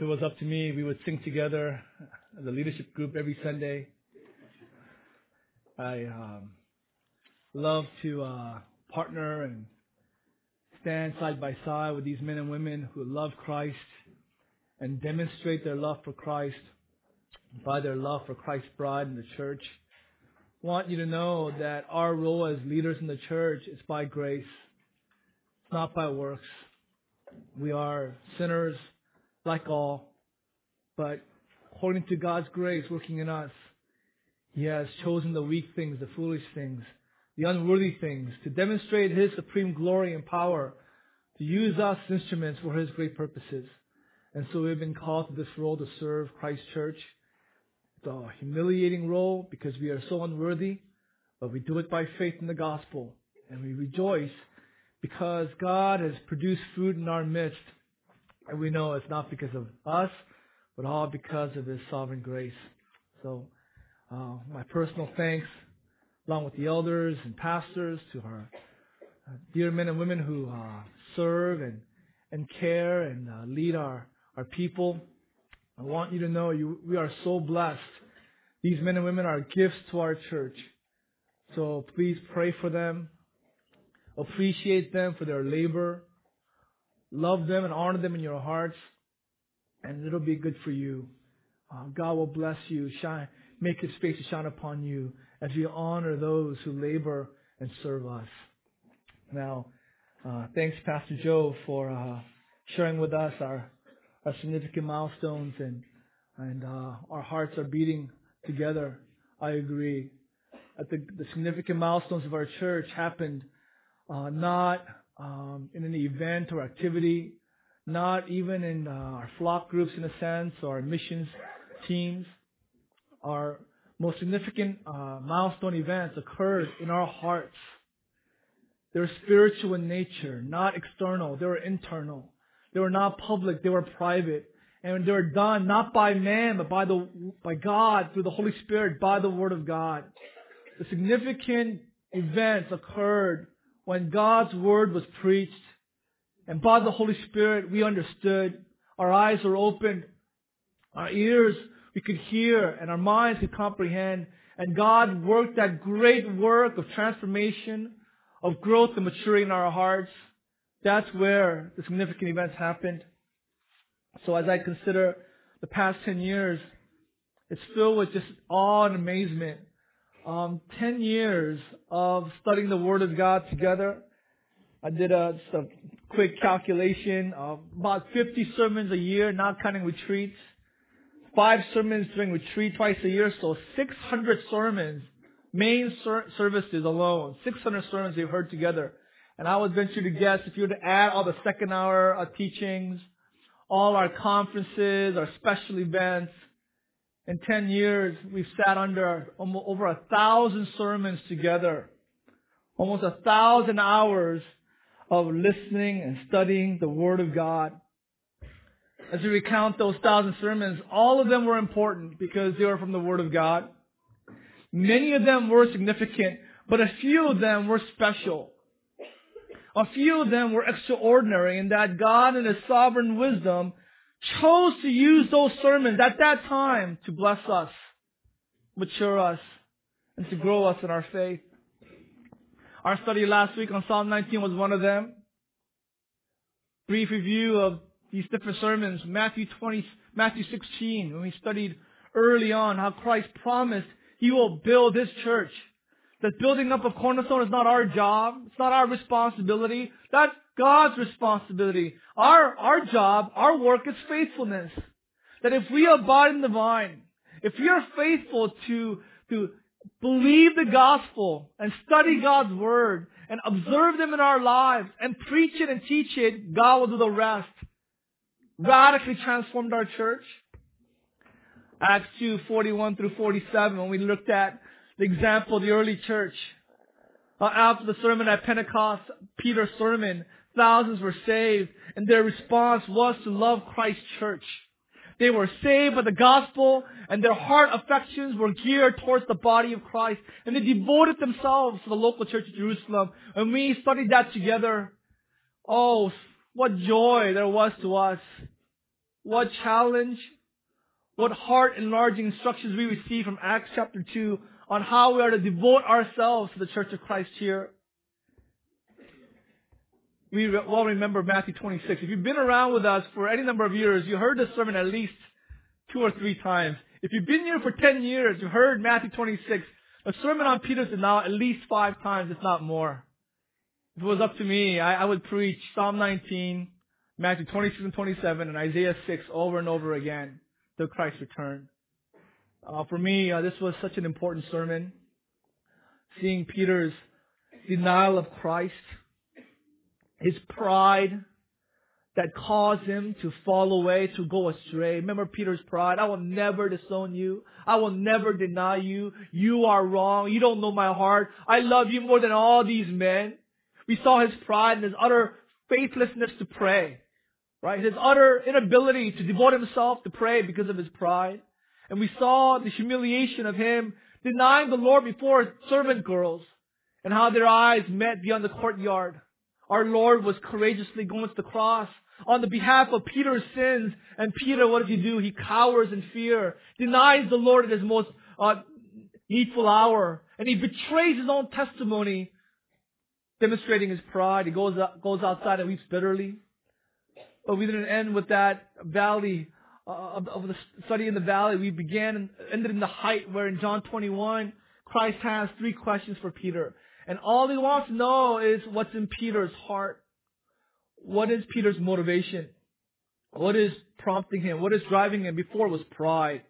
If it was up to me, we would sing together as a leadership group every Sunday. I um, love to uh, partner and stand side by side with these men and women who love Christ and demonstrate their love for Christ by their love for Christ's bride and the church. I want you to know that our role as leaders in the church is by grace. Not by works. We are sinners like all, but according to God's grace working in us, He has chosen the weak things, the foolish things, the unworthy things to demonstrate His supreme glory and power, to use us instruments for His great purposes. And so we've been called to this role to serve Christ Church. It's a humiliating role because we are so unworthy, but we do it by faith in the gospel. And we rejoice because God has produced fruit in our midst. And we know it's not because of us, but all because of His sovereign grace. So, uh, my personal thanks, along with the elders and pastors, to our uh, dear men and women who uh, serve and, and care and uh, lead our, our people. I want you to know you, we are so blessed. These men and women are gifts to our church. So please pray for them. Appreciate them for their labor. Love them and honor them in your hearts. And it'll be good for you. Uh, God will bless you, shine, make His face to shine upon you as we honor those who labor and serve us. Now, uh, thanks, Pastor Joe, for uh, sharing with us our, our significant milestones and and uh, our hearts are beating together. I agree. That the, the significant milestones of our church happened uh, not um, in an event or activity, not even in uh, our flock groups in a sense or our missions teams. Our most significant uh, milestone events occurred in our hearts. They were spiritual in nature, not external. They were internal. They were not public. They were private. And they were done not by man, but by the, by God, through the Holy Spirit, by the Word of God. The significant events occurred when God's Word was preached and by the Holy Spirit we understood. Our eyes were opened. Our ears we could hear and our minds could comprehend. And God worked that great work of transformation, of growth and maturing in our hearts. That's where the significant events happened. So as I consider the past 10 years, it's filled with just awe and amazement. Um, 10 years of studying the Word of God together. I did a, a quick calculation of about 50 sermons a year, not counting retreats. Five sermons during retreat twice a year, so 600 sermons, main ser- services alone, 600 sermons we've heard together. And I would venture to guess if you were to add all the second hour teachings, all our conferences, our special events. In 10 years, we've sat under over a thousand sermons together. Almost a thousand hours of listening and studying the Word of God. As we recount those thousand sermons, all of them were important because they were from the Word of God. Many of them were significant, but a few of them were special. A few of them were extraordinary in that God in His sovereign wisdom chose to use those sermons at that time to bless us, mature us, and to grow us in our faith. Our study last week on Psalm 19 was one of them. Brief review of these different sermons. Matthew 20, Matthew 16, when we studied early on how Christ promised He will build His church. That building up a cornerstone is not our job. It's not our responsibility. That's God's responsibility. Our, our job, our work is faithfulness. That if we abide in the vine, if we are faithful to, to believe the gospel and study God's word and observe them in our lives and preach it and teach it, God will do the rest. Radically transformed our church. Acts 2, 41 through 47, when we looked at the example of the early church. Uh, after the sermon at Pentecost, Peter's sermon, thousands were saved, and their response was to love Christ's church. They were saved by the gospel, and their heart affections were geared towards the body of Christ, and they devoted themselves to the local church of Jerusalem. And we studied that together. Oh, what joy there was to us. what challenge, what heart enlarging instructions we received from Acts chapter 2 on how we are to devote ourselves to the Church of Christ here. We well remember Matthew 26. If you've been around with us for any number of years, you heard this sermon at least two or three times. If you've been here for 10 years, you've heard Matthew 26, a sermon on Peter's denial at least five times, if not more. If it was up to me, I, I would preach Psalm 19, Matthew 26 and 27, and Isaiah 6 over and over again till Christ's return. Uh, for me, uh, this was such an important sermon. Seeing Peter's denial of Christ, his pride that caused him to fall away, to go astray. Remember Peter's pride? I will never disown you. I will never deny you. You are wrong. You don't know my heart. I love you more than all these men. We saw his pride and his utter faithlessness to pray. Right? His utter inability to devote himself to pray because of his pride. And we saw the humiliation of him denying the Lord before servant girls and how their eyes met beyond the courtyard. Our Lord was courageously going to the cross on the behalf of Peter's sins. And Peter, what does he do? He cowers in fear, denies the Lord at his most uh, needful hour, and he betrays his own testimony, demonstrating his pride. He goes, goes outside and weeps bitterly. But we didn't end with that valley uh, of the study in the valley. We began and ended in the height where in John 21, Christ has three questions for Peter. And all he wants to know is what's in Peter's heart. What is Peter's motivation? What is prompting him? What is driving him? Before it was pride.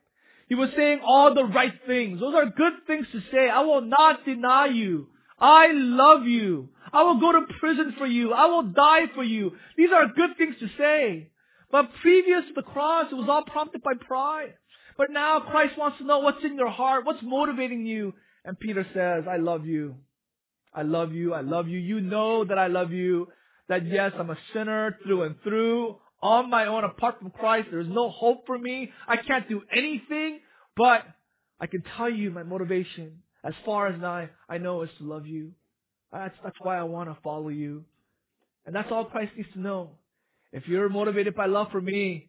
He was saying all the right things. Those are good things to say. I will not deny you. I love you. I will go to prison for you. I will die for you. These are good things to say. But previous to the cross, it was all prompted by pride. But now Christ wants to know what's in your heart, what's motivating you. And Peter says, I love you. I love you. I love you. You know that I love you. That yes, I'm a sinner through and through. On my own, apart from Christ, there's no hope for me. I can't do anything, but I can tell you my motivation as far as I, I know is to love you. That's, that's why I want to follow you. And that's all Christ needs to know. If you're motivated by love for me,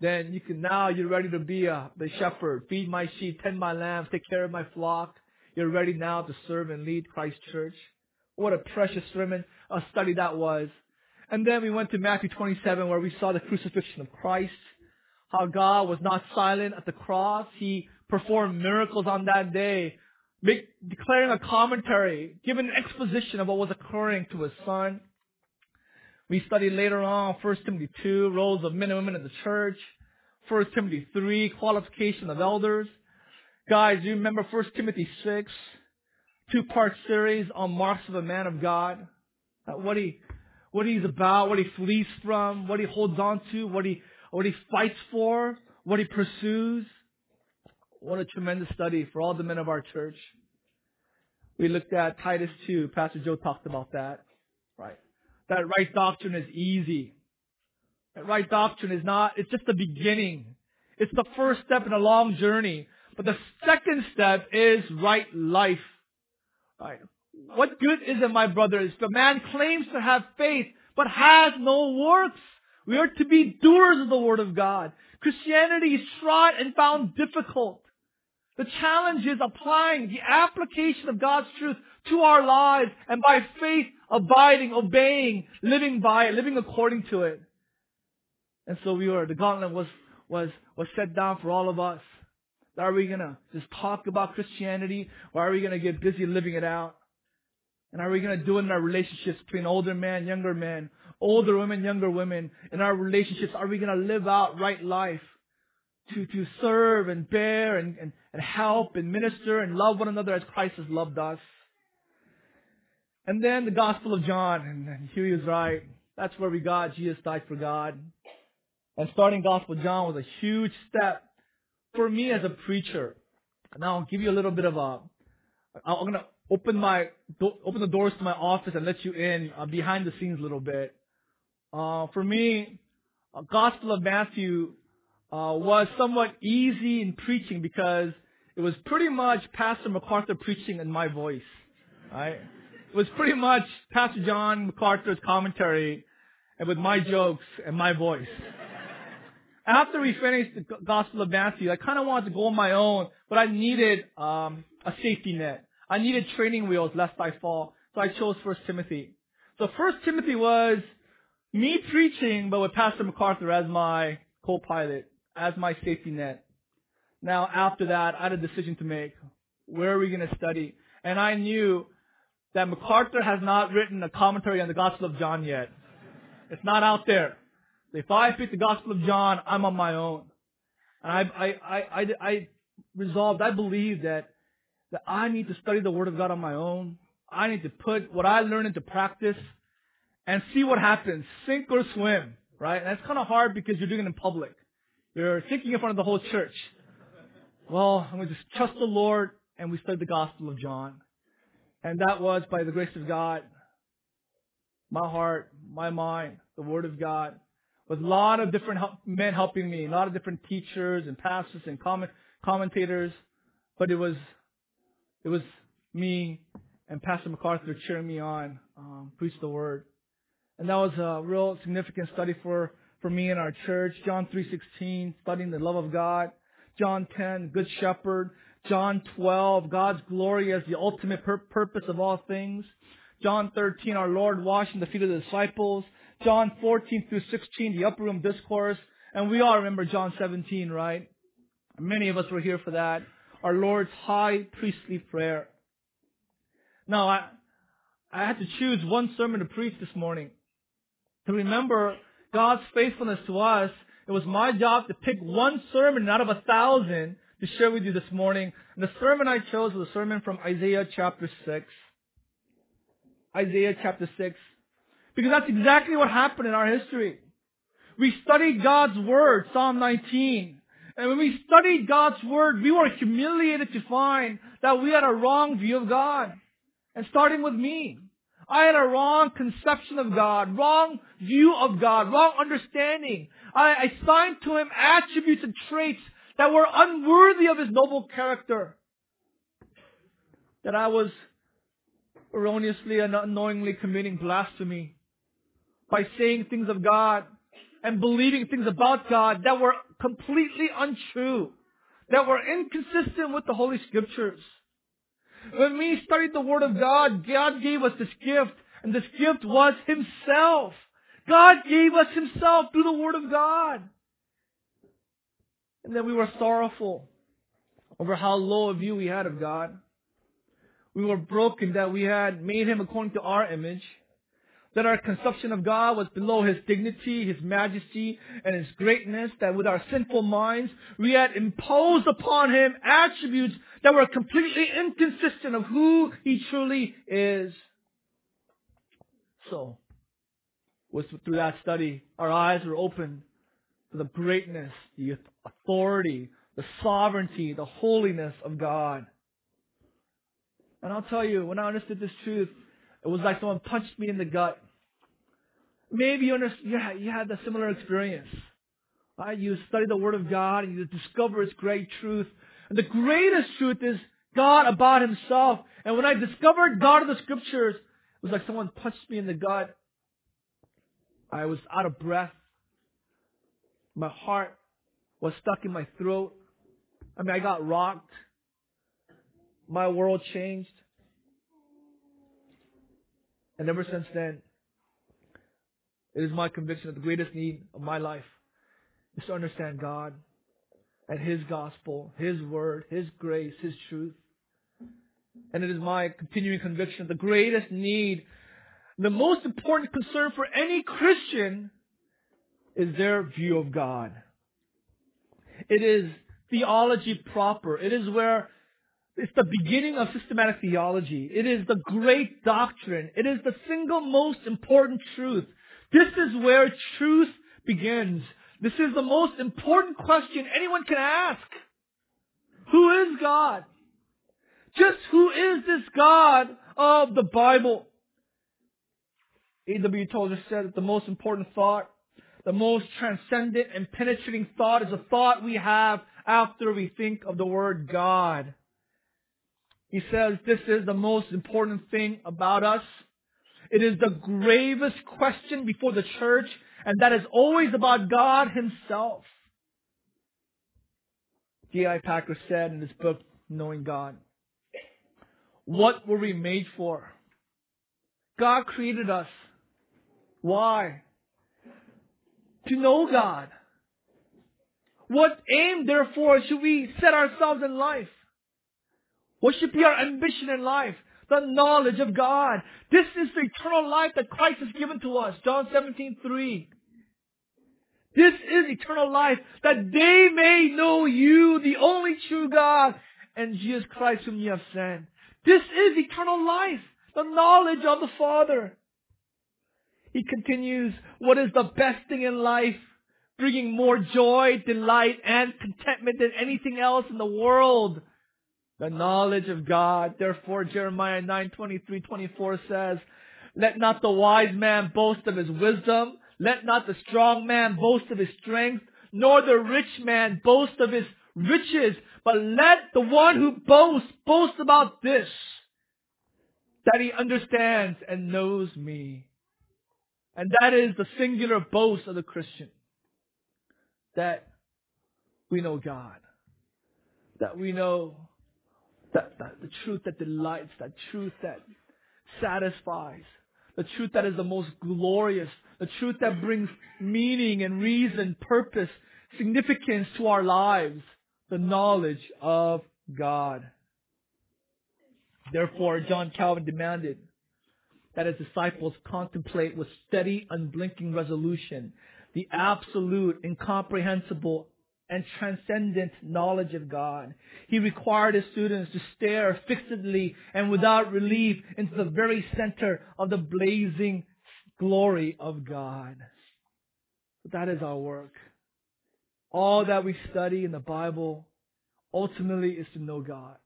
then you can now, you're ready to be a, the shepherd, feed my sheep, tend my lambs, take care of my flock. You're ready now to serve and lead Christ Church. What a precious sermon, a study that was. And then we went to Matthew 27 where we saw the crucifixion of Christ, how God was not silent at the cross. He performed miracles on that day, make, declaring a commentary, giving an exposition of what was occurring to his son. We studied later on 1 Timothy 2, roles of men and women in the church. 1 Timothy 3, qualification of elders. Guys, do you remember 1 Timothy 6, two-part series on marks of a man of God. What he, what he's about, what he flees from, what he holds on to, what he, what he fights for, what he pursues. What a tremendous study for all the men of our church. We looked at Titus 2. Pastor Joe talked about that. Right. That right doctrine is easy. That right doctrine is not, it's just the beginning. It's the first step in a long journey. But the second step is right life. Right. What good is it, my brothers, if a man claims to have faith but has no works? We are to be doers of the Word of God. Christianity is tried and found difficult. The challenge is applying the application of God's truth to our lives and by faith abiding, obeying, living by it, living according to it. And so we were, the gauntlet was, was, was set down for all of us. Are we gonna just talk about Christianity or are we gonna get busy living it out? And are we gonna do it in our relationships between older men, younger men, older women, younger women? In our relationships, are we gonna live out right life? To, to serve and bear and, and, and help and minister and love one another as Christ has loved us. And then the Gospel of John, and, Huey was right. That's where we got Jesus died for God. And starting Gospel John was a huge step for me as a preacher, now I'll give you a little bit of a, I'm gonna open my, open the doors to my office and let you in uh, behind the scenes a little bit. Uh, for me, uh, Gospel of Matthew uh, was somewhat easy in preaching because it was pretty much Pastor MacArthur preaching in my voice. Right? It was pretty much Pastor John MacArthur's commentary and with my jokes and my voice. After we finished the Gospel of Matthew, I kind of wanted to go on my own, but I needed um, a safety net. I needed training wheels lest I fall. So I chose First Timothy. So First Timothy was me preaching, but with Pastor MacArthur as my co-pilot, as my safety net. Now after that, I had a decision to make. Where are we going to study? And I knew that MacArthur has not written a commentary on the Gospel of John yet. It's not out there. If I pick the Gospel of John, I'm on my own. And I, I, I, I, I resolved, I believe that, that I need to study the Word of God on my own. I need to put what I learn into practice and see what happens. Sink or swim, right? And it's kind of hard because you're doing it in public. You're thinking in front of the whole church. Well, I'm going to just trust the Lord and we studied the Gospel of John. And that was by the grace of God, my heart, my mind, the Word of God, with a lot of different men helping me, a lot of different teachers and pastors and comment, commentators, but it was it was me and Pastor MacArthur cheering me on, um, preach the word, and that was a real significant study for for me in our church. John three sixteen, studying the love of God. John ten, Good Shepherd. John 12, God's glory as the ultimate pur- purpose of all things. John 13, our Lord washing the feet of the disciples. John 14 through 16, the upper room discourse. And we all remember John 17, right? Many of us were here for that. Our Lord's high priestly prayer. Now, I, I had to choose one sermon to preach this morning. To remember God's faithfulness to us, it was my job to pick one sermon out of a thousand to share with you this morning. And the sermon I chose was a sermon from Isaiah chapter 6. Isaiah chapter 6. Because that's exactly what happened in our history. We studied God's Word, Psalm 19. And when we studied God's Word, we were humiliated to find that we had a wrong view of God. And starting with me. I had a wrong conception of God, wrong view of God, wrong understanding. I assigned to Him attributes and traits that were unworthy of His noble character. That I was erroneously and unknowingly committing blasphemy by saying things of God and believing things about God that were completely untrue, that were inconsistent with the Holy Scriptures. When we studied the Word of God, God gave us this gift, and this gift was Himself. God gave us Himself through the Word of God. And then we were sorrowful over how low a view we had of God. We were broken that we had made Him according to our image that our conception of God was below His dignity, His majesty, and His greatness, that with our sinful minds, we had imposed upon Him attributes that were completely inconsistent of who He truly is. So, was through that study, our eyes were opened to the greatness, the authority, the sovereignty, the holiness of God. And I'll tell you, when I understood this truth, it was like someone punched me in the gut. Maybe you, understand, you had a similar experience. Right? You study the Word of God and you discover its great truth. And the greatest truth is God about Himself. And when I discovered God in the Scriptures, it was like someone punched me in the gut. I was out of breath. My heart was stuck in my throat. I mean, I got rocked. My world changed. And ever since then, it is my conviction that the greatest need of my life is to understand God and His gospel, His word, His grace, His truth. And it is my continuing conviction that the greatest need, the most important concern for any Christian is their view of God. It is theology proper. It is where it's the beginning of systematic theology. It is the great doctrine. It is the single most important truth. This is where truth begins. This is the most important question anyone can ask. Who is God? Just who is this God of the Bible? A.W. Tozer said that the most important thought, the most transcendent and penetrating thought is a thought we have after we think of the word God. He says this is the most important thing about us. It is the gravest question before the church, and that is always about God Himself. J.I. Packer said in his book, Knowing God, what were we made for? God created us. Why? To know God. What aim, therefore, should we set ourselves in life? What should be our ambition in life? The knowledge of God. This is the eternal life that Christ has given to us. John 17, 3. This is eternal life, that they may know you, the only true God, and Jesus Christ whom you have sent. This is eternal life, the knowledge of the Father. He continues, what is the best thing in life? Bringing more joy, delight, and contentment than anything else in the world. The knowledge of God. Therefore, Jeremiah 9, 23, 24 says, Let not the wise man boast of his wisdom, let not the strong man boast of his strength, nor the rich man boast of his riches, but let the one who boasts boast about this, that he understands and knows me. And that is the singular boast of the Christian. That we know God. That we know that, that the truth that delights, that truth that satisfies, the truth that is the most glorious, the truth that brings meaning and reason, purpose, significance to our lives, the knowledge of God. Therefore, John Calvin demanded that his disciples contemplate with steady, unblinking resolution the absolute, incomprehensible, and transcendent knowledge of God. He required his students to stare fixedly and without relief into the very center of the blazing glory of God. That is our work. All that we study in the Bible ultimately is to know God.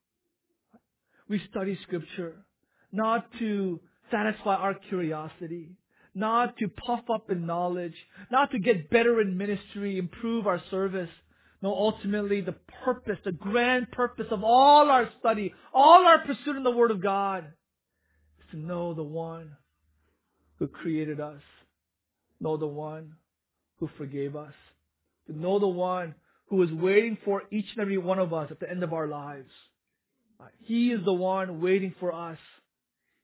We study scripture not to satisfy our curiosity, not to puff up in knowledge, not to get better in ministry, improve our service. No, ultimately the purpose, the grand purpose of all our study, all our pursuit in the Word of God is to know the one who created us, know the one who forgave us, to know the one who is waiting for each and every one of us at the end of our lives. He is the one waiting for us.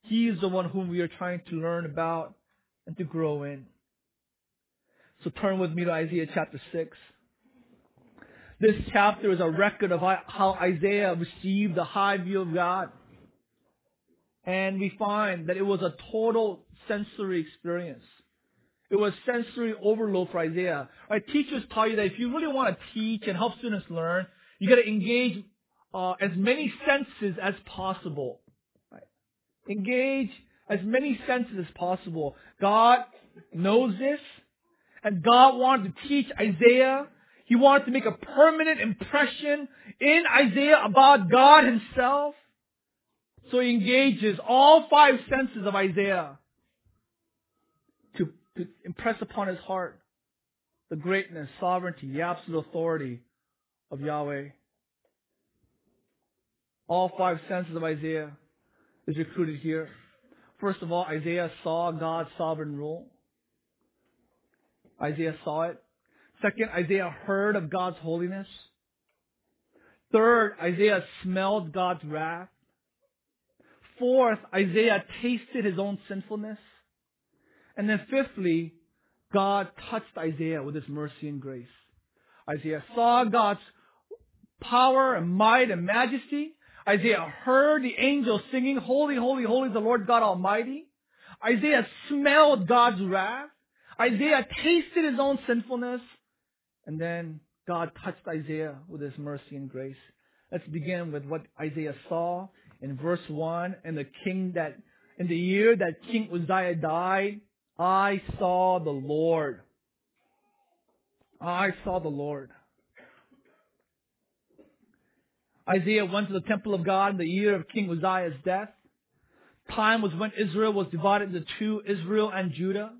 He is the one whom we are trying to learn about and to grow in. So turn with me to Isaiah chapter 6. This chapter is a record of how Isaiah received the high view of God. And we find that it was a total sensory experience. It was sensory overload for Isaiah. Right? Teachers tell you that if you really want to teach and help students learn, you got to engage uh, as many senses as possible. Right? Engage as many senses as possible. God knows this, and God wanted to teach Isaiah. He wanted to make a permanent impression in Isaiah about God Himself. So he engages all five senses of Isaiah to, to impress upon his heart the greatness, sovereignty, the absolute authority of Yahweh. All five senses of Isaiah is recruited here. First of all, Isaiah saw God's sovereign rule. Isaiah saw it. Second, Isaiah heard of God's holiness. Third, Isaiah smelled God's wrath. Fourth, Isaiah tasted his own sinfulness. And then fifthly, God touched Isaiah with his mercy and grace. Isaiah saw God's power and might and majesty. Isaiah heard the angels singing, Holy, holy, holy the Lord God Almighty. Isaiah smelled God's wrath. Isaiah tasted his own sinfulness. And then God touched Isaiah with his mercy and grace. Let's begin with what Isaiah saw in verse 1. And the king that, in the year that King Uzziah died, I saw the Lord. I saw the Lord. Isaiah went to the temple of God in the year of King Uzziah's death. Time was when Israel was divided into two, Israel and Judah.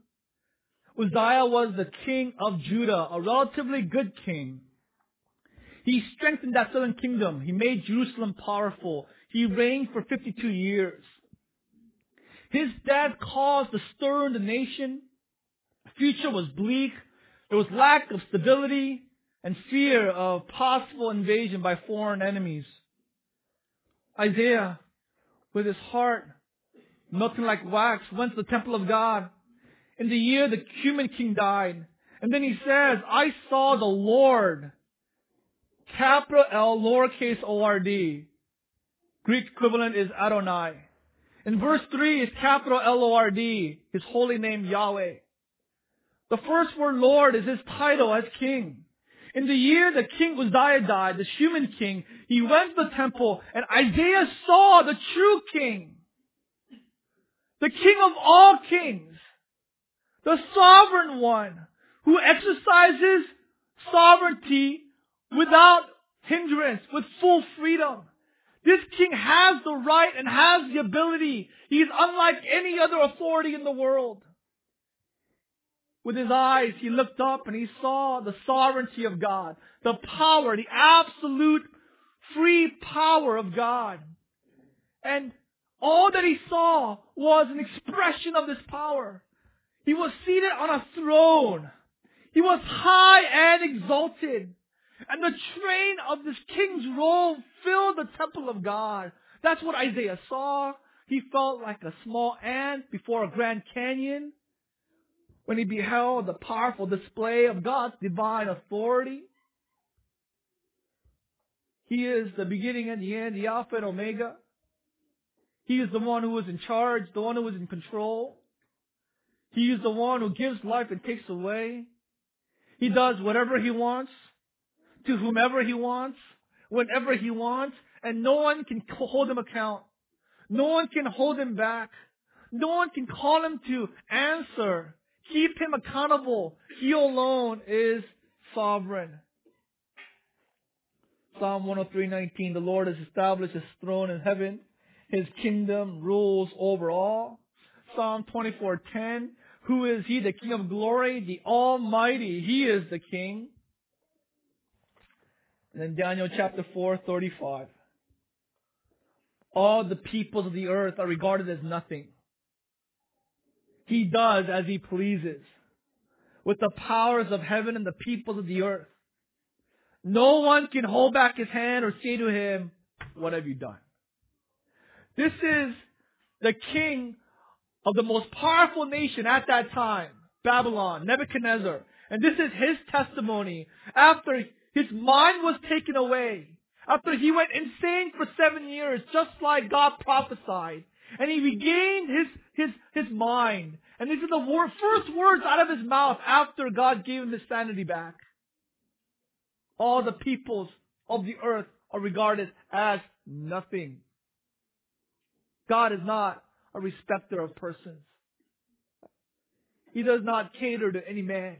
Uzziah was the king of Judah, a relatively good king. He strengthened that southern kingdom. He made Jerusalem powerful. He reigned for 52 years. His death caused a stir in the nation. The future was bleak. There was lack of stability. and fear of possible invasion by foreign enemies. Isaiah, with his heart melting like wax, went to the temple of God in the year the human king died. And then he says, I saw the Lord, capital L, lowercase O-R-D. Greek equivalent is Adonai. In verse 3 is capital L-O-R-D, his holy name Yahweh. The first word Lord is his title as king. In the year the king Uzziah died, the human king, he went to the temple and Isaiah saw the true king. The king of all kings. The sovereign one who exercises sovereignty without hindrance, with full freedom. This king has the right and has the ability. He is unlike any other authority in the world. With his eyes, he looked up and he saw the sovereignty of God, the power, the absolute free power of God. And all that he saw was an expression of this power. He was seated on a throne. He was high and exalted. And the train of this king's robe filled the temple of God. That's what Isaiah saw. He felt like a small ant before a Grand Canyon when he beheld the powerful display of God's divine authority. He is the beginning and the end, the Alpha and Omega. He is the one who is in charge, the one who is in control. He is the one who gives life and takes away. He does whatever he wants, to whomever he wants, whenever he wants, and no one can hold him account. No one can hold him back. No one can call him to answer. Keep him accountable. He alone is sovereign. Psalm 103:19 The Lord has established his throne in heaven. His kingdom rules over all. Psalm 24:10 Who is he, the King of glory, the Almighty? He is the King. And then Daniel chapter 4:35 All the peoples of the earth are regarded as nothing. He does as he pleases with the powers of heaven and the peoples of the earth. No one can hold back his hand or say to him, what have you done? This is the king of the most powerful nation at that time, Babylon, Nebuchadnezzar. And this is his testimony after his mind was taken away, after he went insane for seven years, just like God prophesied. And he regained his, his, his mind. And these are the wor- first words out of his mouth after God gave him his sanity back. All the peoples of the earth are regarded as nothing. God is not a respecter of persons. He does not cater to any man.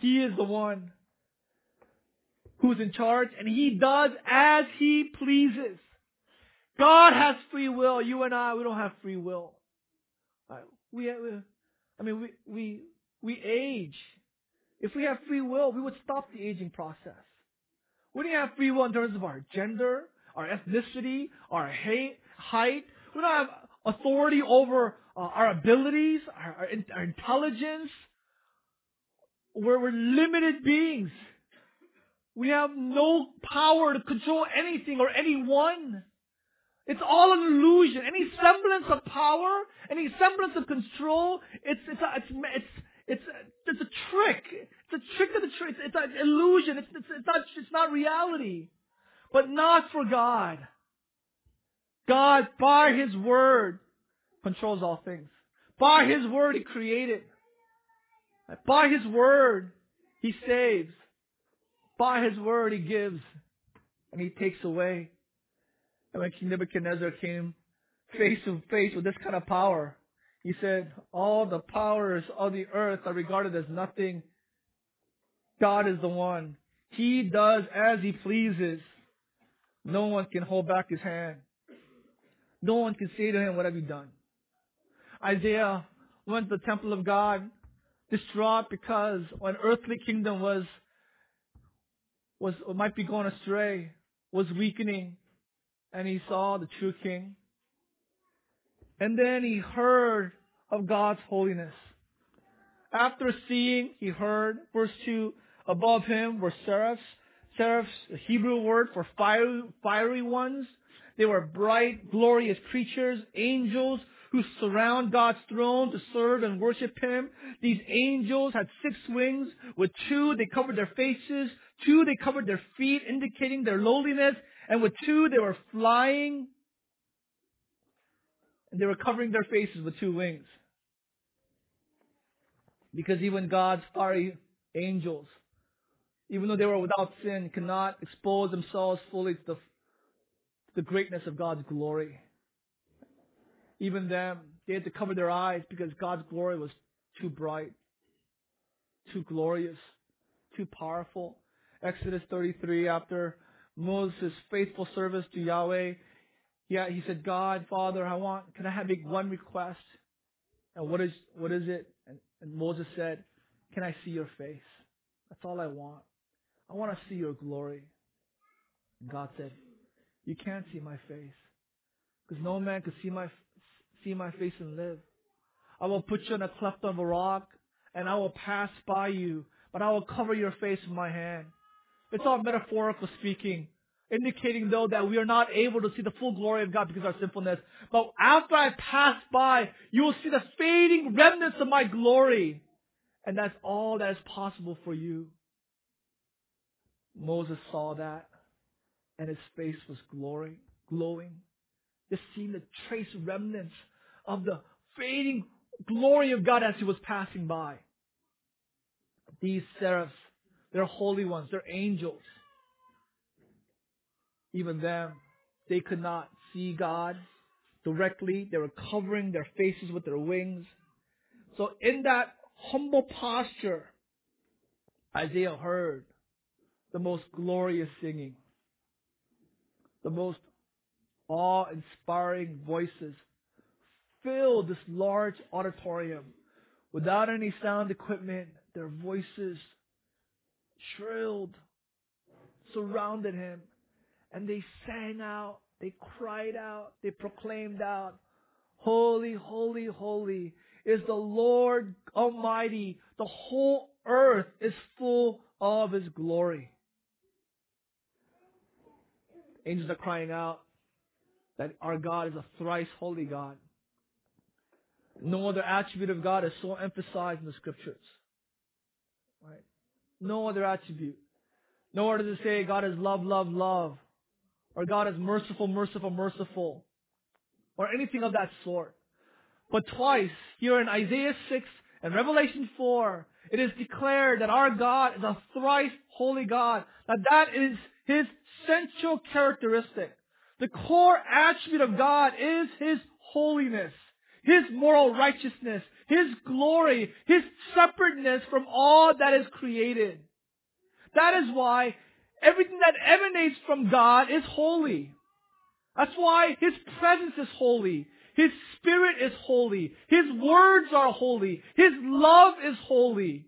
He is the one who's in charge and he does as he pleases. God has free will. You and I, we don't have free will. Uh, we, uh, I mean, we, we, we age. If we have free will, we would stop the aging process. We don't have free will in terms of our gender, our ethnicity, our hate, height. We don't have authority over uh, our abilities, our, our, our intelligence. We're, we're limited beings. We have no power to control anything or anyone. It's all an illusion. Any semblance of power, any semblance of control, it's it's a, it's it's it's a, it's a trick. It's a trick of the trick. It's, it's an illusion. It's, it's it's not it's not reality. But not for God. God, by His word, controls all things. By His word, He created. By His word, He saves. By His word, He gives. And He takes away. And when King Nebuchadnezzar came face to face with this kind of power, he said, all the powers of the earth are regarded as nothing. God is the one. He does as he pleases. No one can hold back his hand. No one can say to him, what have you done? Isaiah went to the temple of God distraught because an earthly kingdom was, was, might be going astray, was weakening and he saw the true king. And then he heard of God's holiness. After seeing, he heard, verse 2, Above him were seraphs. Seraphs, Hebrew word for fiery, fiery ones. They were bright, glorious creatures, angels who surround God's throne to serve and worship Him. These angels had six wings. With two, they covered their faces. Two, they covered their feet, indicating their lowliness. And with two, they were flying. And they were covering their faces with two wings. Because even God's fiery angels, even though they were without sin, cannot expose themselves fully to the, the greatness of God's glory. Even them, they had to cover their eyes because God's glory was too bright, too glorious, too powerful. Exodus 33, after Moses' faithful service to Yahweh, yeah, he said, God, Father, I want, can I have one request? And what is, what is it? And, and Moses said, can I see your face? That's all I want. I want to see your glory. And God said, you can't see my face. Because no man could see my, see my face and live. I will put you in a cleft of a rock and I will pass by you, but I will cover your face with my hand. It's all metaphorical speaking, indicating though that we are not able to see the full glory of God because of our sinfulness. But after I pass by, you will see the fading remnants of my glory. And that's all that is possible for you. Moses saw that and his face was glory, glowing. Just seeing the trace remnants of the fading glory of God as he was passing by. These seraphs, they're holy ones, they're angels. Even them, they could not see God directly. They were covering their faces with their wings. So in that humble posture, Isaiah heard the most glorious singing, the most awe-inspiring voices filled this large auditorium without any sound equipment. Their voices shrilled, surrounded him, and they sang out, they cried out, they proclaimed out, Holy, holy, holy is the Lord Almighty. The whole earth is full of His glory. Angels are crying out that our God is a thrice holy God. No other attribute of God is so emphasized in the scriptures. Right? No other attribute. Nowhere does it say God is love, love, love. Or God is merciful, merciful, merciful. Or anything of that sort. But twice, here in Isaiah 6 and Revelation 4, it is declared that our God is a thrice holy God. That that is His central characteristic. The core attribute of God is His holiness. His moral righteousness, His glory, His separateness from all that is created. That is why everything that emanates from God is holy. That's why His presence is holy. His Spirit is holy. His words are holy. His love is holy.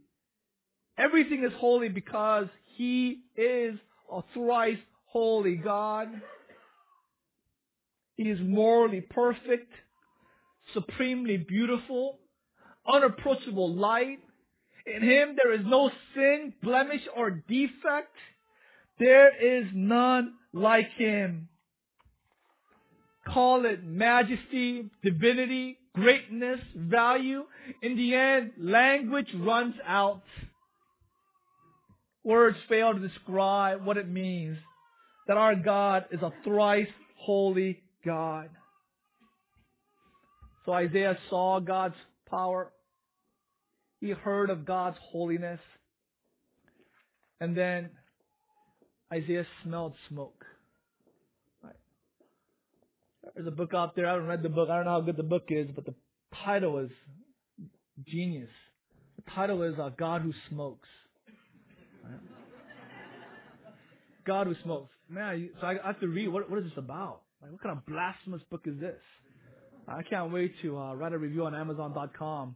Everything is holy because He is a thrice holy God. He is morally perfect supremely beautiful, unapproachable light. In him there is no sin, blemish, or defect. There is none like him. Call it majesty, divinity, greatness, value. In the end, language runs out. Words fail to describe what it means that our God is a thrice holy God. So Isaiah saw God's power. He heard of God's holiness. And then Isaiah smelled smoke. There's a book out there. I haven't read the book. I don't know how good the book is, but the title is genius. The title is uh, God Who Smokes. Right. God Who Smokes. Man, so I have to read. What, what is this about? Like, what kind of blasphemous book is this? I can't wait to uh, write a review on Amazon.com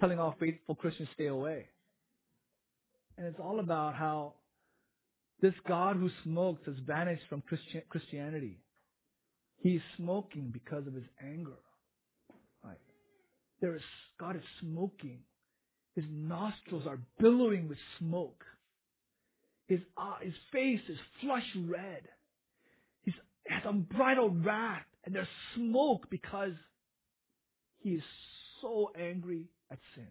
telling all faithful Christians stay away. And it's all about how this God who smokes has vanished from Christi- Christianity. He's smoking because of his anger. Right? There is God is smoking. His nostrils are billowing with smoke. His, uh, his face is flush red. He has unbridled wrath, and there's smoke because he is so angry at sin.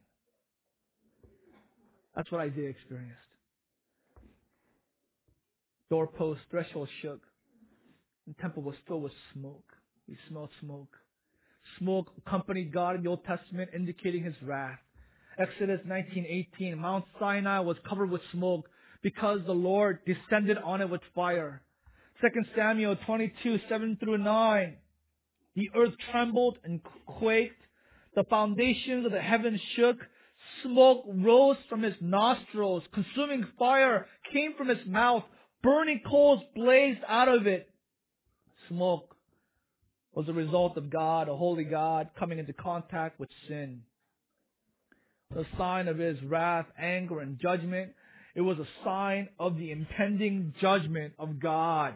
That's what Isaiah experienced. Doorpost, threshold shook. The temple was filled with smoke. He smelled smoke. Smoke accompanied God in the Old Testament, indicating his wrath. Exodus 19:18, Mount Sinai was covered with smoke because the Lord descended on it with fire. 2 Samuel 22, 7 through 9. The earth trembled and quaked. The foundations of the heavens shook. Smoke rose from his nostrils. Consuming fire came from his mouth. Burning coals blazed out of it. Smoke was a result of God, a holy God, coming into contact with sin. The sign of his wrath, anger, and judgment. It was a sign of the impending judgment of God.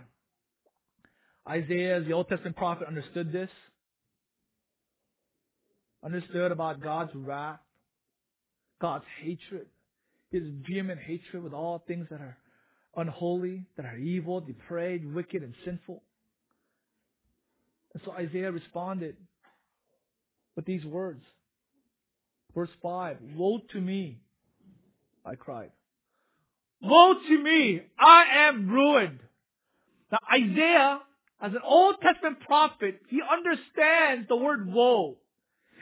Isaiah, the Old Testament prophet, understood this. Understood about God's wrath, God's hatred, his vehement hatred with all things that are unholy, that are evil, depraved, wicked, and sinful. And so Isaiah responded with these words. Verse 5 Woe to me, I cried. Woe to me, I am ruined. Now Isaiah, as an Old Testament prophet, he understands the word woe.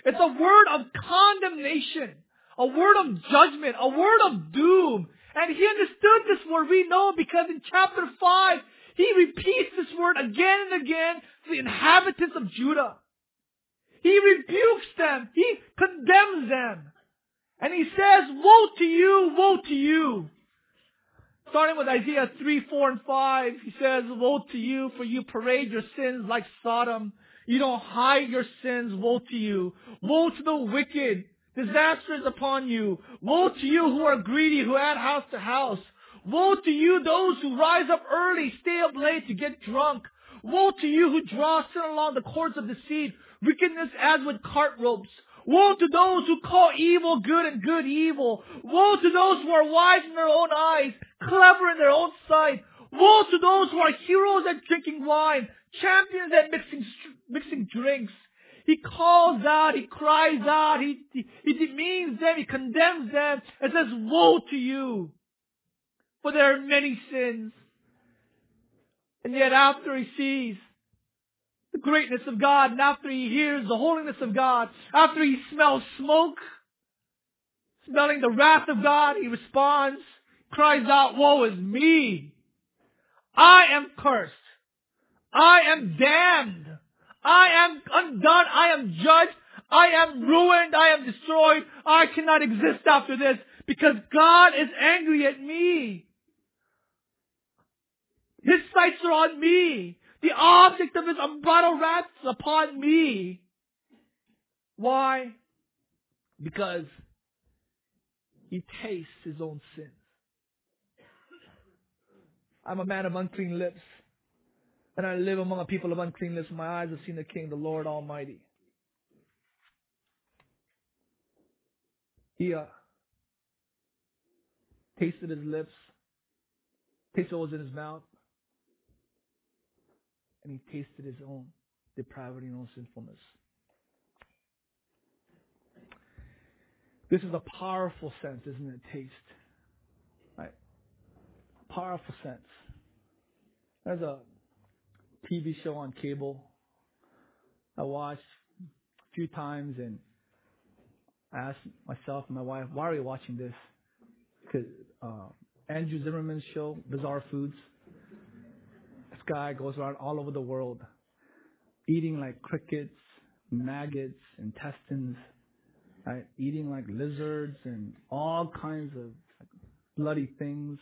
It's a word of condemnation, a word of judgment, a word of doom. And he understood this word. We know because in chapter 5, he repeats this word again and again to the inhabitants of Judah. He rebukes them. He condemns them. And he says, woe to you, woe to you. Starting with Isaiah 3, 4, and 5, he says, woe to you, for you parade your sins like Sodom. You don't hide your sins, woe to you. Woe to the wicked. Disaster is upon you. Woe to you who are greedy, who add house to house. Woe to you, those who rise up early, stay up late to get drunk. Woe to you who draw sin along the cords of deceit, wickedness as with cart ropes. Woe to those who call evil good and good evil. Woe to those who are wise in their own eyes, clever in their own sight. Woe to those who are heroes at drinking wine, champions at mixing, mixing drinks. He calls out, he cries out, he, he, he demeans them, he condemns them, and says, woe to you for there are many sins. And yet after he sees the greatness of God, and after he hears the holiness of God, after he smells smoke, smelling the wrath of God, he responds, cries out, woe is me. I am cursed. I am damned. I am undone. I am judged. I am ruined. I am destroyed. I cannot exist after this because God is angry at me. His sights are on me. The object of his unbridled wrath is upon me. Why? Because he tastes his own sins. I'm a man of unclean lips, and I live among a people of unclean lips. My eyes have seen the King, the Lord Almighty. He uh, tasted his lips, tasted what was in his mouth, and he tasted his own depravity and own sinfulness. This is a powerful sense, isn't it? Taste. Powerful sense. There's a TV show on cable I watched a few times and I asked myself and my wife, why are we watching this? Because uh, Andrew Zimmern's show, Bizarre Foods, this guy goes around all over the world eating like crickets, maggots, intestines, right? eating like lizards and all kinds of like, bloody things.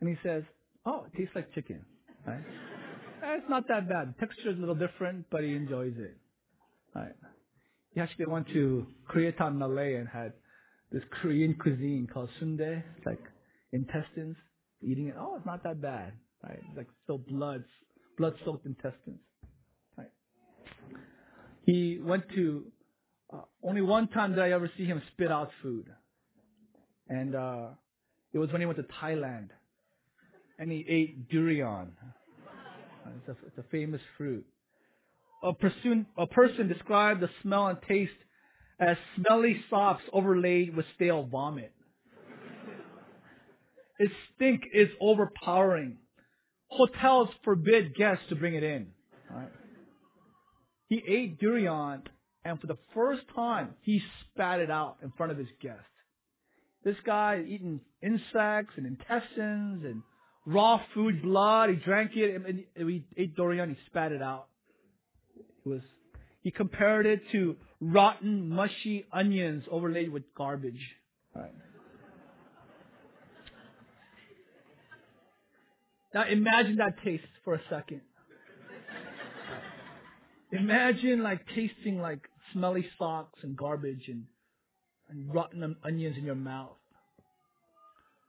And he says, oh, it tastes like chicken. Right? it's not that bad. The texture is a little different, but he enjoys it. Right? He actually went to Koreatown, Malay and had this Korean cuisine called sundae. It's like intestines, eating it. Oh, it's not that bad right? Like still blood, blood-soaked intestines. Right? He went to uh, only one time did I ever see him spit out food, and uh, it was when he went to Thailand. And he ate durian. Uh, it's a, it's a famous fruit. A person, a person described the smell and taste as smelly socks overlaid with stale vomit. Its stink is overpowering. Hotels forbid guests to bring it in. Right? He ate durian, and for the first time, he spat it out in front of his guests. This guy eating insects and intestines and raw food, blood. He drank it, and he ate durian. He spat it out. It was. He compared it to rotten, mushy onions overlaid with garbage. Right. Now imagine that taste for a second. Imagine like tasting like smelly socks and garbage and, and rotten onions in your mouth.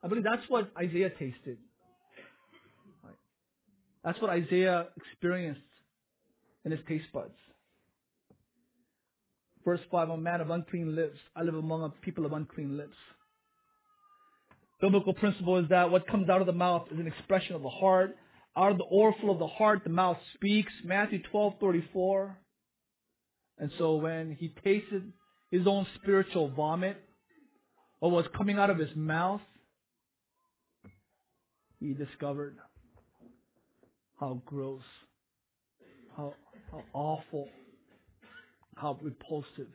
I believe that's what Isaiah tasted. That's what Isaiah experienced in his taste buds. Verse 5, a man of unclean lips. I live among a people of unclean lips. Biblical principle is that what comes out of the mouth is an expression of the heart. Out of the overflow of the heart, the mouth speaks. Matthew 12:34. And so when he tasted his own spiritual vomit, what was coming out of his mouth, he discovered how gross, how, how awful, how repulsive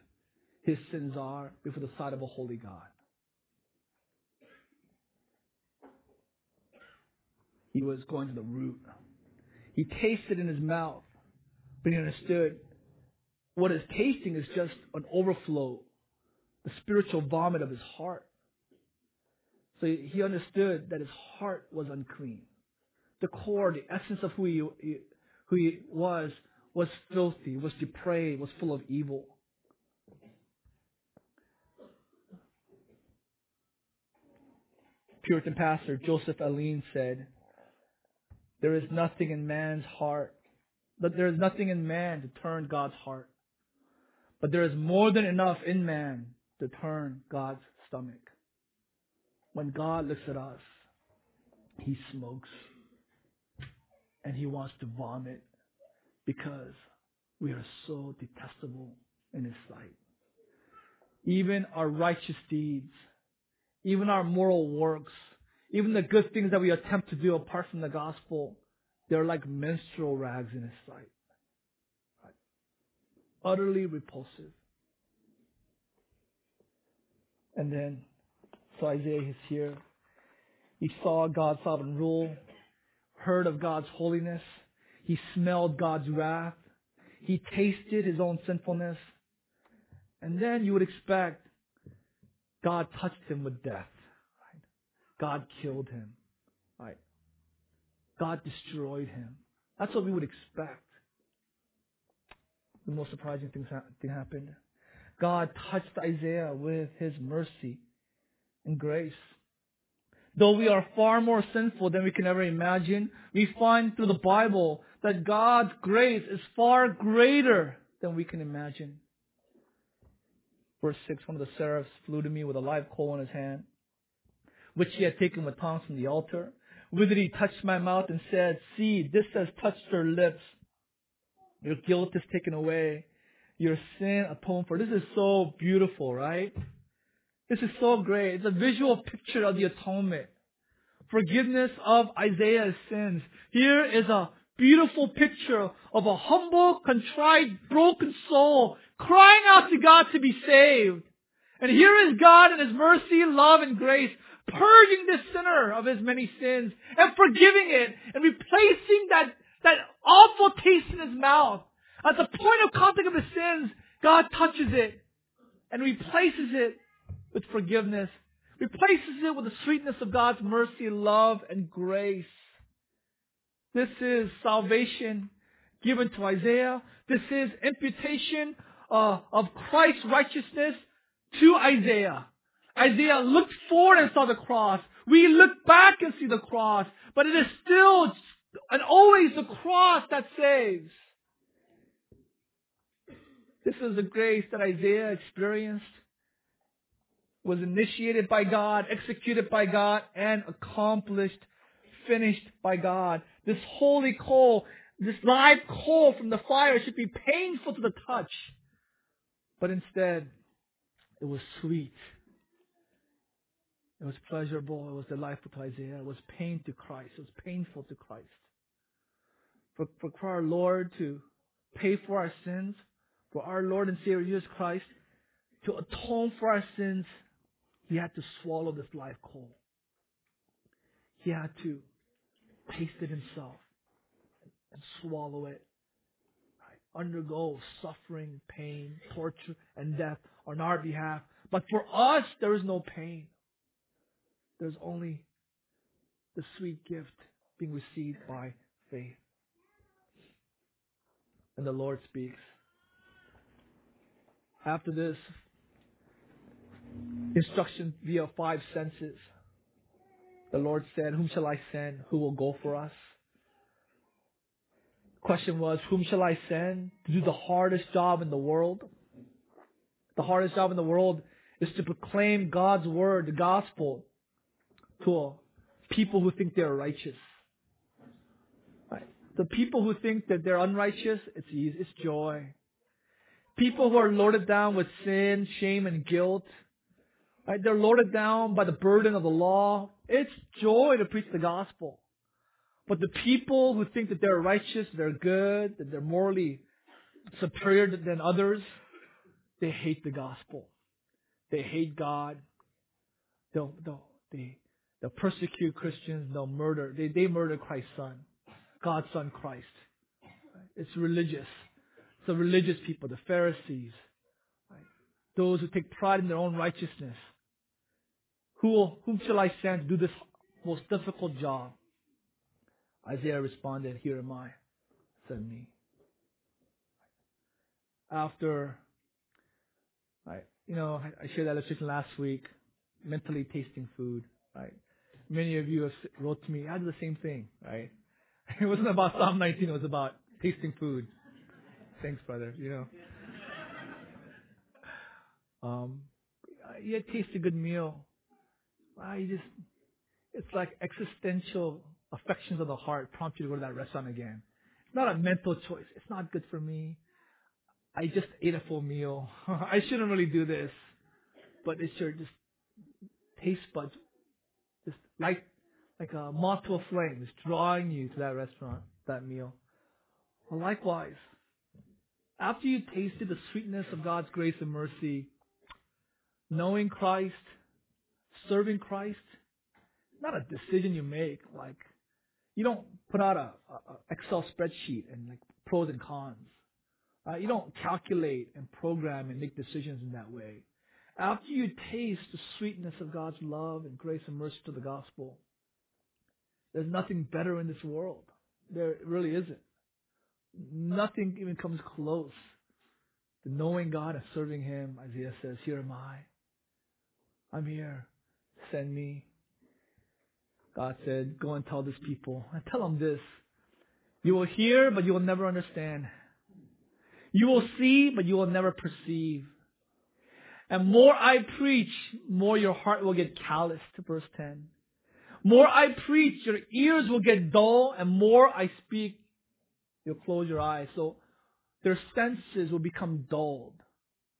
his sins are before the sight of a holy God. He was going to the root. He tasted in his mouth, but he understood what his tasting is just an overflow, the spiritual vomit of his heart. So he understood that his heart was unclean. The core, the essence of who he, who he was, was filthy, was depraved, was full of evil. Puritan pastor Joseph Alleine said, there is nothing in man's heart, but there is nothing in man to turn God's heart. But there is more than enough in man to turn God's stomach. When God looks at us, he smokes and he wants to vomit because we are so detestable in his sight. Even our righteous deeds, even our moral works, even the good things that we attempt to do apart from the gospel, they're like menstrual rags in his sight. Utterly repulsive. And then, so Isaiah is here. He saw God's sovereign rule, heard of God's holiness. He smelled God's wrath. He tasted his own sinfulness. And then you would expect God touched him with death. God killed him. Right? God destroyed him. That's what we would expect. The most surprising thing, thing happened. God touched Isaiah with his mercy and grace. Though we are far more sinful than we can ever imagine, we find through the Bible that God's grace is far greater than we can imagine. Verse 6, one of the seraphs flew to me with a live coal in his hand which he had taken with tongs from the altar. With it he touched my mouth and said, See, this has touched your lips. Your guilt is taken away. Your sin atoned for. This is so beautiful, right? This is so great. It's a visual picture of the atonement. Forgiveness of Isaiah's sins. Here is a beautiful picture of a humble, contrite, broken soul crying out to God to be saved. And here is God in His mercy, love, and grace purging the sinner of his many sins and forgiving it and replacing that, that awful taste in his mouth. At the point of contact of his sins, God touches it and replaces it with forgiveness, replaces it with the sweetness of God's mercy, love, and grace. This is salvation given to Isaiah. This is imputation uh, of Christ's righteousness to Isaiah. Isaiah looked forward and saw the cross. We look back and see the cross, but it is still and always the cross that saves. This is the grace that Isaiah experienced, was initiated by God, executed by God, and accomplished finished by God. This holy coal, this live coal from the fire should be painful to the touch. But instead, it was sweet. It was pleasurable. It was delightful to Isaiah. It was pain to Christ. It was painful to Christ. For, for, our Lord to pay for our sins, for our Lord and Savior Jesus Christ to atone for our sins, He had to swallow this live coal. He had to taste it himself and swallow it. Undergo suffering, pain, torture, and death on our behalf. But for us, there is no pain. There's only the sweet gift being received by faith. And the Lord speaks. After this, instruction via five senses. The Lord said, Whom shall I send? Who will go for us? Question was, Whom shall I send to do the hardest job in the world? The hardest job in the world is to proclaim God's word, the gospel, to people who think they're righteous. Right? The people who think that they're unrighteous, it's easy, it's joy. People who are loaded down with sin, shame, and guilt, right? They're loaded down by the burden of the law. It's joy to preach the gospel. But the people who think that they're righteous, they're good, that they're morally superior than others, they hate the gospel. They hate God. They'll, they'll, they, they'll persecute Christians. They'll murder. They, they murder Christ's son. God's son Christ. It's religious. It's the religious people, the Pharisees. Those who take pride in their own righteousness. Who whom shall I send to do this most difficult job? Isaiah responded, Here am I, send me. After, right, you know, I shared that illustration last week, mentally tasting food, right? Many of you have wrote to me, I did the same thing, right? It wasn't about Psalm 19, it was about tasting food. Thanks, brother, you know. Um, you taste a good meal. I just, it's like existential affections of the heart prompt you to go to that restaurant again. It's not a mental choice. It's not good for me. I just ate a full meal. I shouldn't really do this. But it's your just taste buds, just like, like a moth to a flame, is drawing you to that restaurant, that meal. Well, likewise, after you tasted the sweetness of God's grace and mercy, knowing Christ, serving Christ, not a decision you make. Like you don't put out a, a Excel spreadsheet and like pros and cons. Uh, you don't calculate and program and make decisions in that way. After you taste the sweetness of God's love and grace and mercy to the gospel, there's nothing better in this world. There really isn't. Nothing even comes close to knowing God and serving Him. Isaiah says, Here am I. I'm here send me. God said, go and tell this people. And tell them this. You will hear, but you will never understand. You will see, but you will never perceive. And more I preach, more your heart will get calloused. Verse 10. More I preach, your ears will get dull, and more I speak, you'll close your eyes. So their senses will become dulled.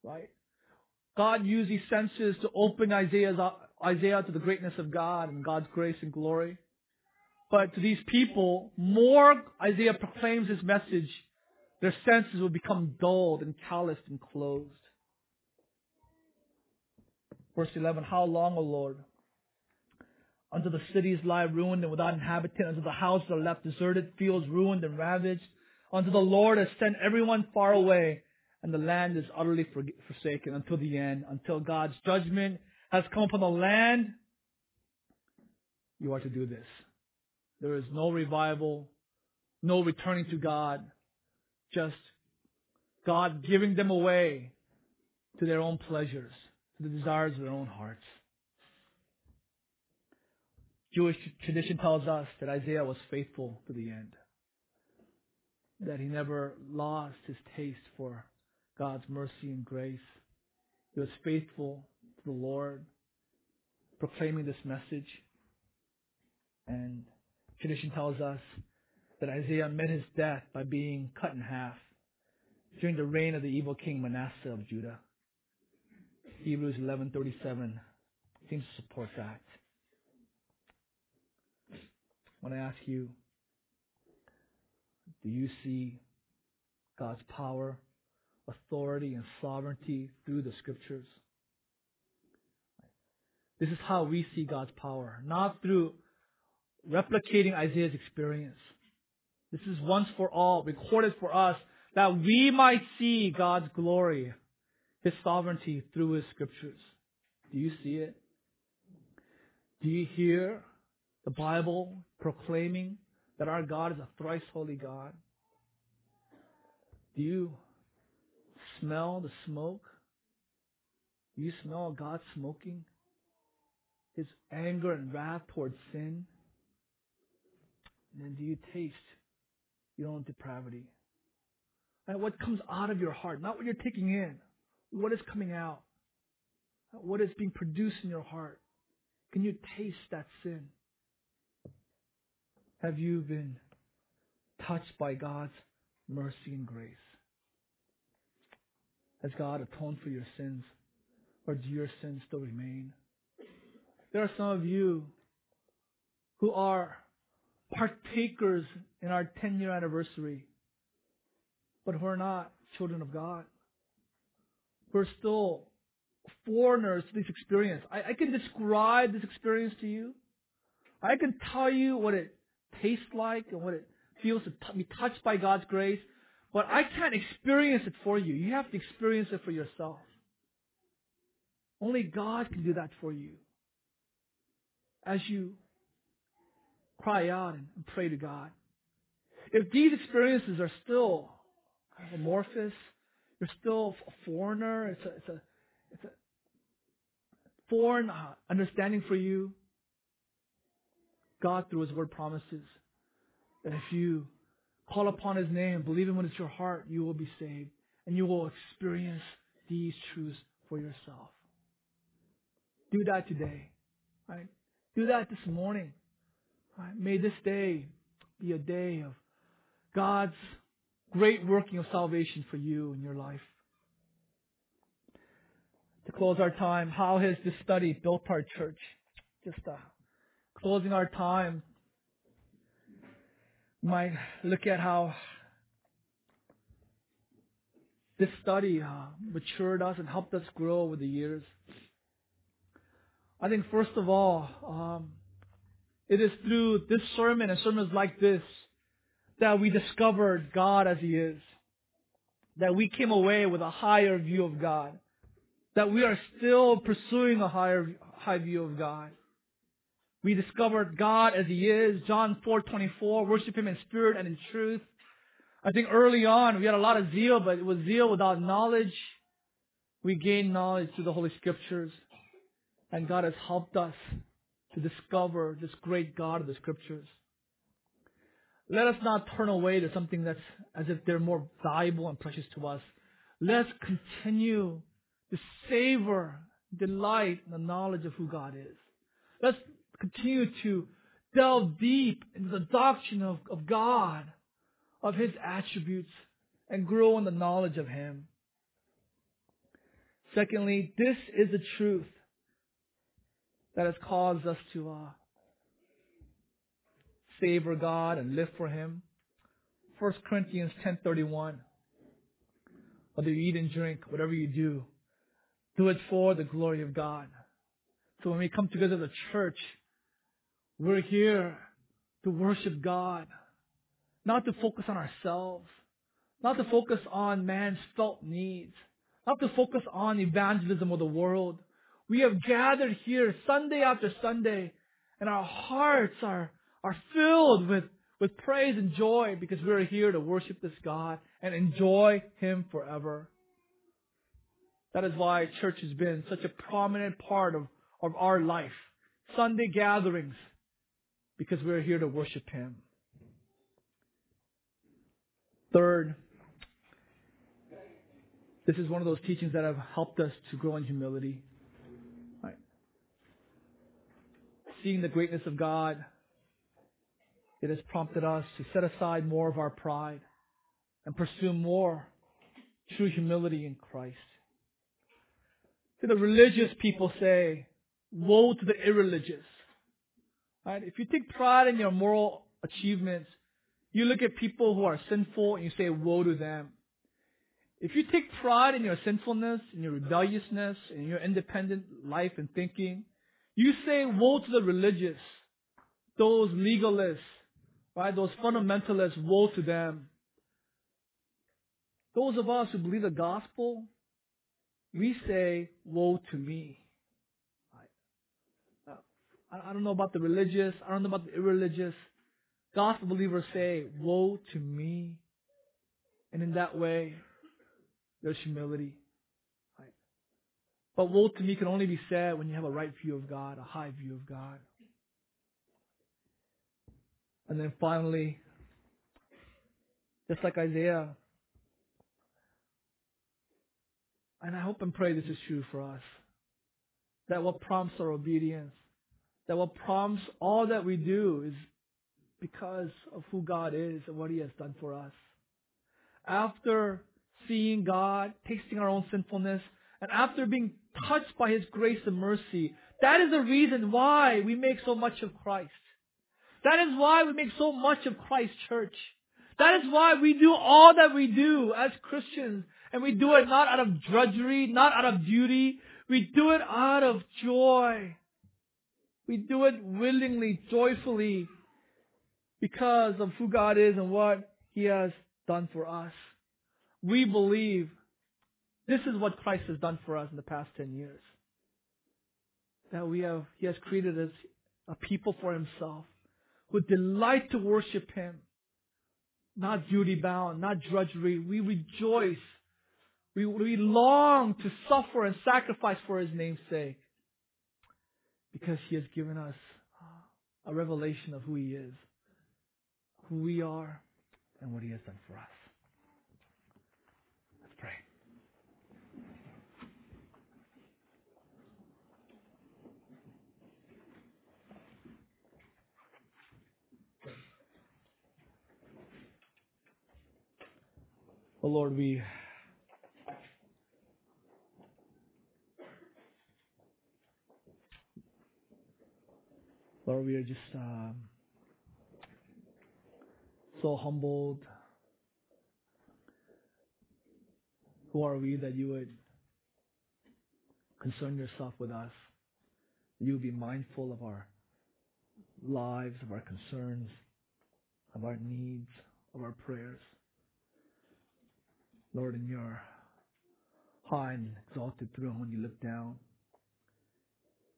Right? God used these senses to open Isaiah's Isaiah to the greatness of God and God's grace and glory. But to these people, more Isaiah proclaims his message, their senses will become dulled and calloused and closed. Verse 11, How long, O Lord? Until the cities lie ruined and without inhabitant, until the houses are left deserted, fields ruined and ravaged, until the Lord has sent everyone far away, and the land is utterly forsaken until the end, until God's judgment has come upon the land, you are to do this. There is no revival, no returning to God, just God giving them away to their own pleasures, to the desires of their own hearts. Jewish tradition tells us that Isaiah was faithful to the end, that he never lost his taste for God's mercy and grace. He was faithful the Lord, proclaiming this message. And Tradition tells us that Isaiah met his death by being cut in half during the reign of the evil king Manasseh of Judah. Hebrews 11:37 seems to support that. When I ask you, do you see God's power, authority, and sovereignty through the scriptures? This is how we see God's power, not through replicating Isaiah's experience. This is once for all recorded for us that we might see God's glory, His sovereignty through His scriptures. Do you see it? Do you hear the Bible proclaiming that our God is a thrice holy God? Do you smell the smoke? Do you smell God smoking? His anger and wrath towards sin? And then do you taste your own depravity? And what comes out of your heart, not what you're taking in, what is coming out, what is being produced in your heart. Can you taste that sin? Have you been touched by God's mercy and grace? Has God atoned for your sins? Or do your sins still remain? There are some of you who are partakers in our 10 year anniversary, but who are not children of God. Who are still foreigners to this experience. I, I can describe this experience to you. I can tell you what it tastes like and what it feels to t- be touched by God's grace, but I can't experience it for you. You have to experience it for yourself. Only God can do that for you. As you cry out and pray to God. If these experiences are still kind of amorphous, you're still a foreigner, it's a, it's a, it's a foreign uh, understanding for you, God, through His Word, promises that if you call upon His name, believe Him it's your heart, you will be saved. And you will experience these truths for yourself. Do that today. Right? Do that this morning. Right? May this day be a day of God's great working of salvation for you in your life. To close our time, how has this study built our church? Just uh, closing our time, might look at how this study uh, matured us and helped us grow over the years. I think first of all, um, it is through this sermon and sermons like this that we discovered God as He is. That we came away with a higher view of God. That we are still pursuing a higher high view of God. We discovered God as He is. John 4:24, worship Him in spirit and in truth. I think early on we had a lot of zeal, but it was zeal without knowledge. We gained knowledge through the Holy Scriptures. And God has helped us to discover this great God of the scriptures. Let us not turn away to something that's as if they're more valuable and precious to us. Let's continue to savor, delight in the knowledge of who God is. Let's continue to delve deep into the doctrine of, of God, of His attributes, and grow in the knowledge of Him. Secondly, this is the truth that has caused us to uh, savor God and live for Him. 1 Corinthians 10:31. Whether you eat and drink, whatever you do, do it for the glory of God. So when we come together as a church, we're here to worship God, not to focus on ourselves, not to focus on man's felt needs, not to focus on evangelism of the world, we have gathered here Sunday after Sunday, and our hearts are, are filled with, with praise and joy because we're here to worship this God and enjoy Him forever. That is why church has been such a prominent part of, of our life. Sunday gatherings, because we're here to worship Him. Third, this is one of those teachings that have helped us to grow in humility. Seeing the greatness of God, It has prompted us to set aside more of our pride and pursue more true humility in Christ. See, the religious people say, woe to the irreligious. Right? If you take pride in your moral achievements, you look at people who are sinful and you say, woe to them. If you take pride in your sinfulness, in your rebelliousness, in your independent life and thinking, you say, woe to the religious, those legalists, right? Those fundamentalists, woe to them. Those of us who believe the gospel, we say, woe to me. Uh, I, I don't know about the religious. I don't know about the irreligious. Gospel believers say, woe to me. And in that way, there's humility. But woe to me can only be said when you have a right view of God, a high view of God. And then finally, just like Isaiah, and I hope and pray this is true for us, that what prompts our obedience, that what prompts all that we do is because of who God is and what He has done for us. After seeing God, tasting our own sinfulness, and after being touched by His grace and mercy, that is the reason why we make so much of Christ. That is why we make so much of Christ Church. That is why we do all that we do as Christians. And we do it not out of drudgery, not out of duty. We do it out of joy. We do it willingly, joyfully, because of who God is and what He has done for us. We believe this is what Christ has done for us in the past 10 years. That we have, He has created us a people for Himself who delight to worship Him. Not duty bound, not drudgery. We rejoice. We, we long to suffer and sacrifice for His name's sake. Because He has given us uh, a revelation of who He is, who we are, and what He has done for us. Let's pray. Oh Lord, we Lord, we are just um, so humbled. Who are we that you would concern yourself with us? You would be mindful of our lives, of our concerns, of our needs, of our prayers. Lord, in your high and exalted throne, you look down,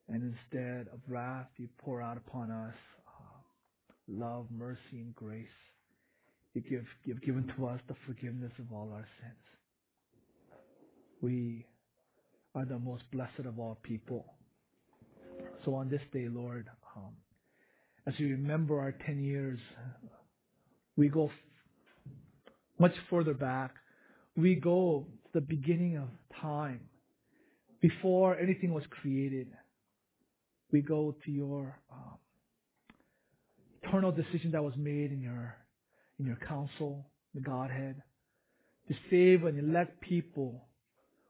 and instead of wrath, you pour out upon us uh, love, mercy, and grace. You give, you've given to us the forgiveness of all our sins. We are the most blessed of all people. So on this day, Lord, um, as we remember our 10 years, we go f- much further back. We go to the beginning of time, before anything was created. We go to your um, eternal decision that was made in your in your council, the Godhead, to save and elect people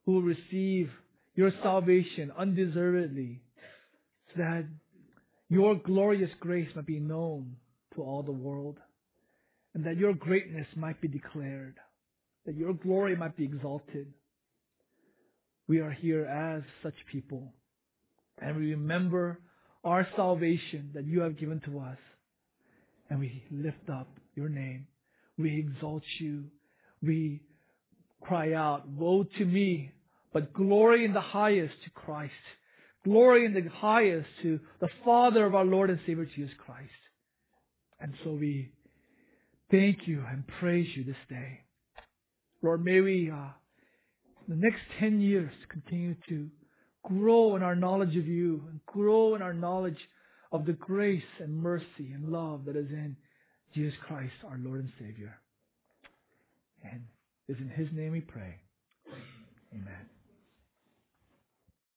who will receive your salvation undeservedly, so that your glorious grace might be known to all the world, and that your greatness might be declared, that your glory might be exalted. We are here as such people, and we remember our salvation that you have given to us, and we lift up your name. We exalt you. We cry out, Woe to me, but glory in the highest to Christ. Glory in the highest to the Father of our Lord and Savior Jesus Christ. And so we thank you and praise you this day. Lord, may we, uh, the next 10 years, continue to grow in our knowledge of you and grow in our knowledge of the grace and mercy and love that is in Jesus Christ, our Lord and Savior. And it's in His name we pray. Amen.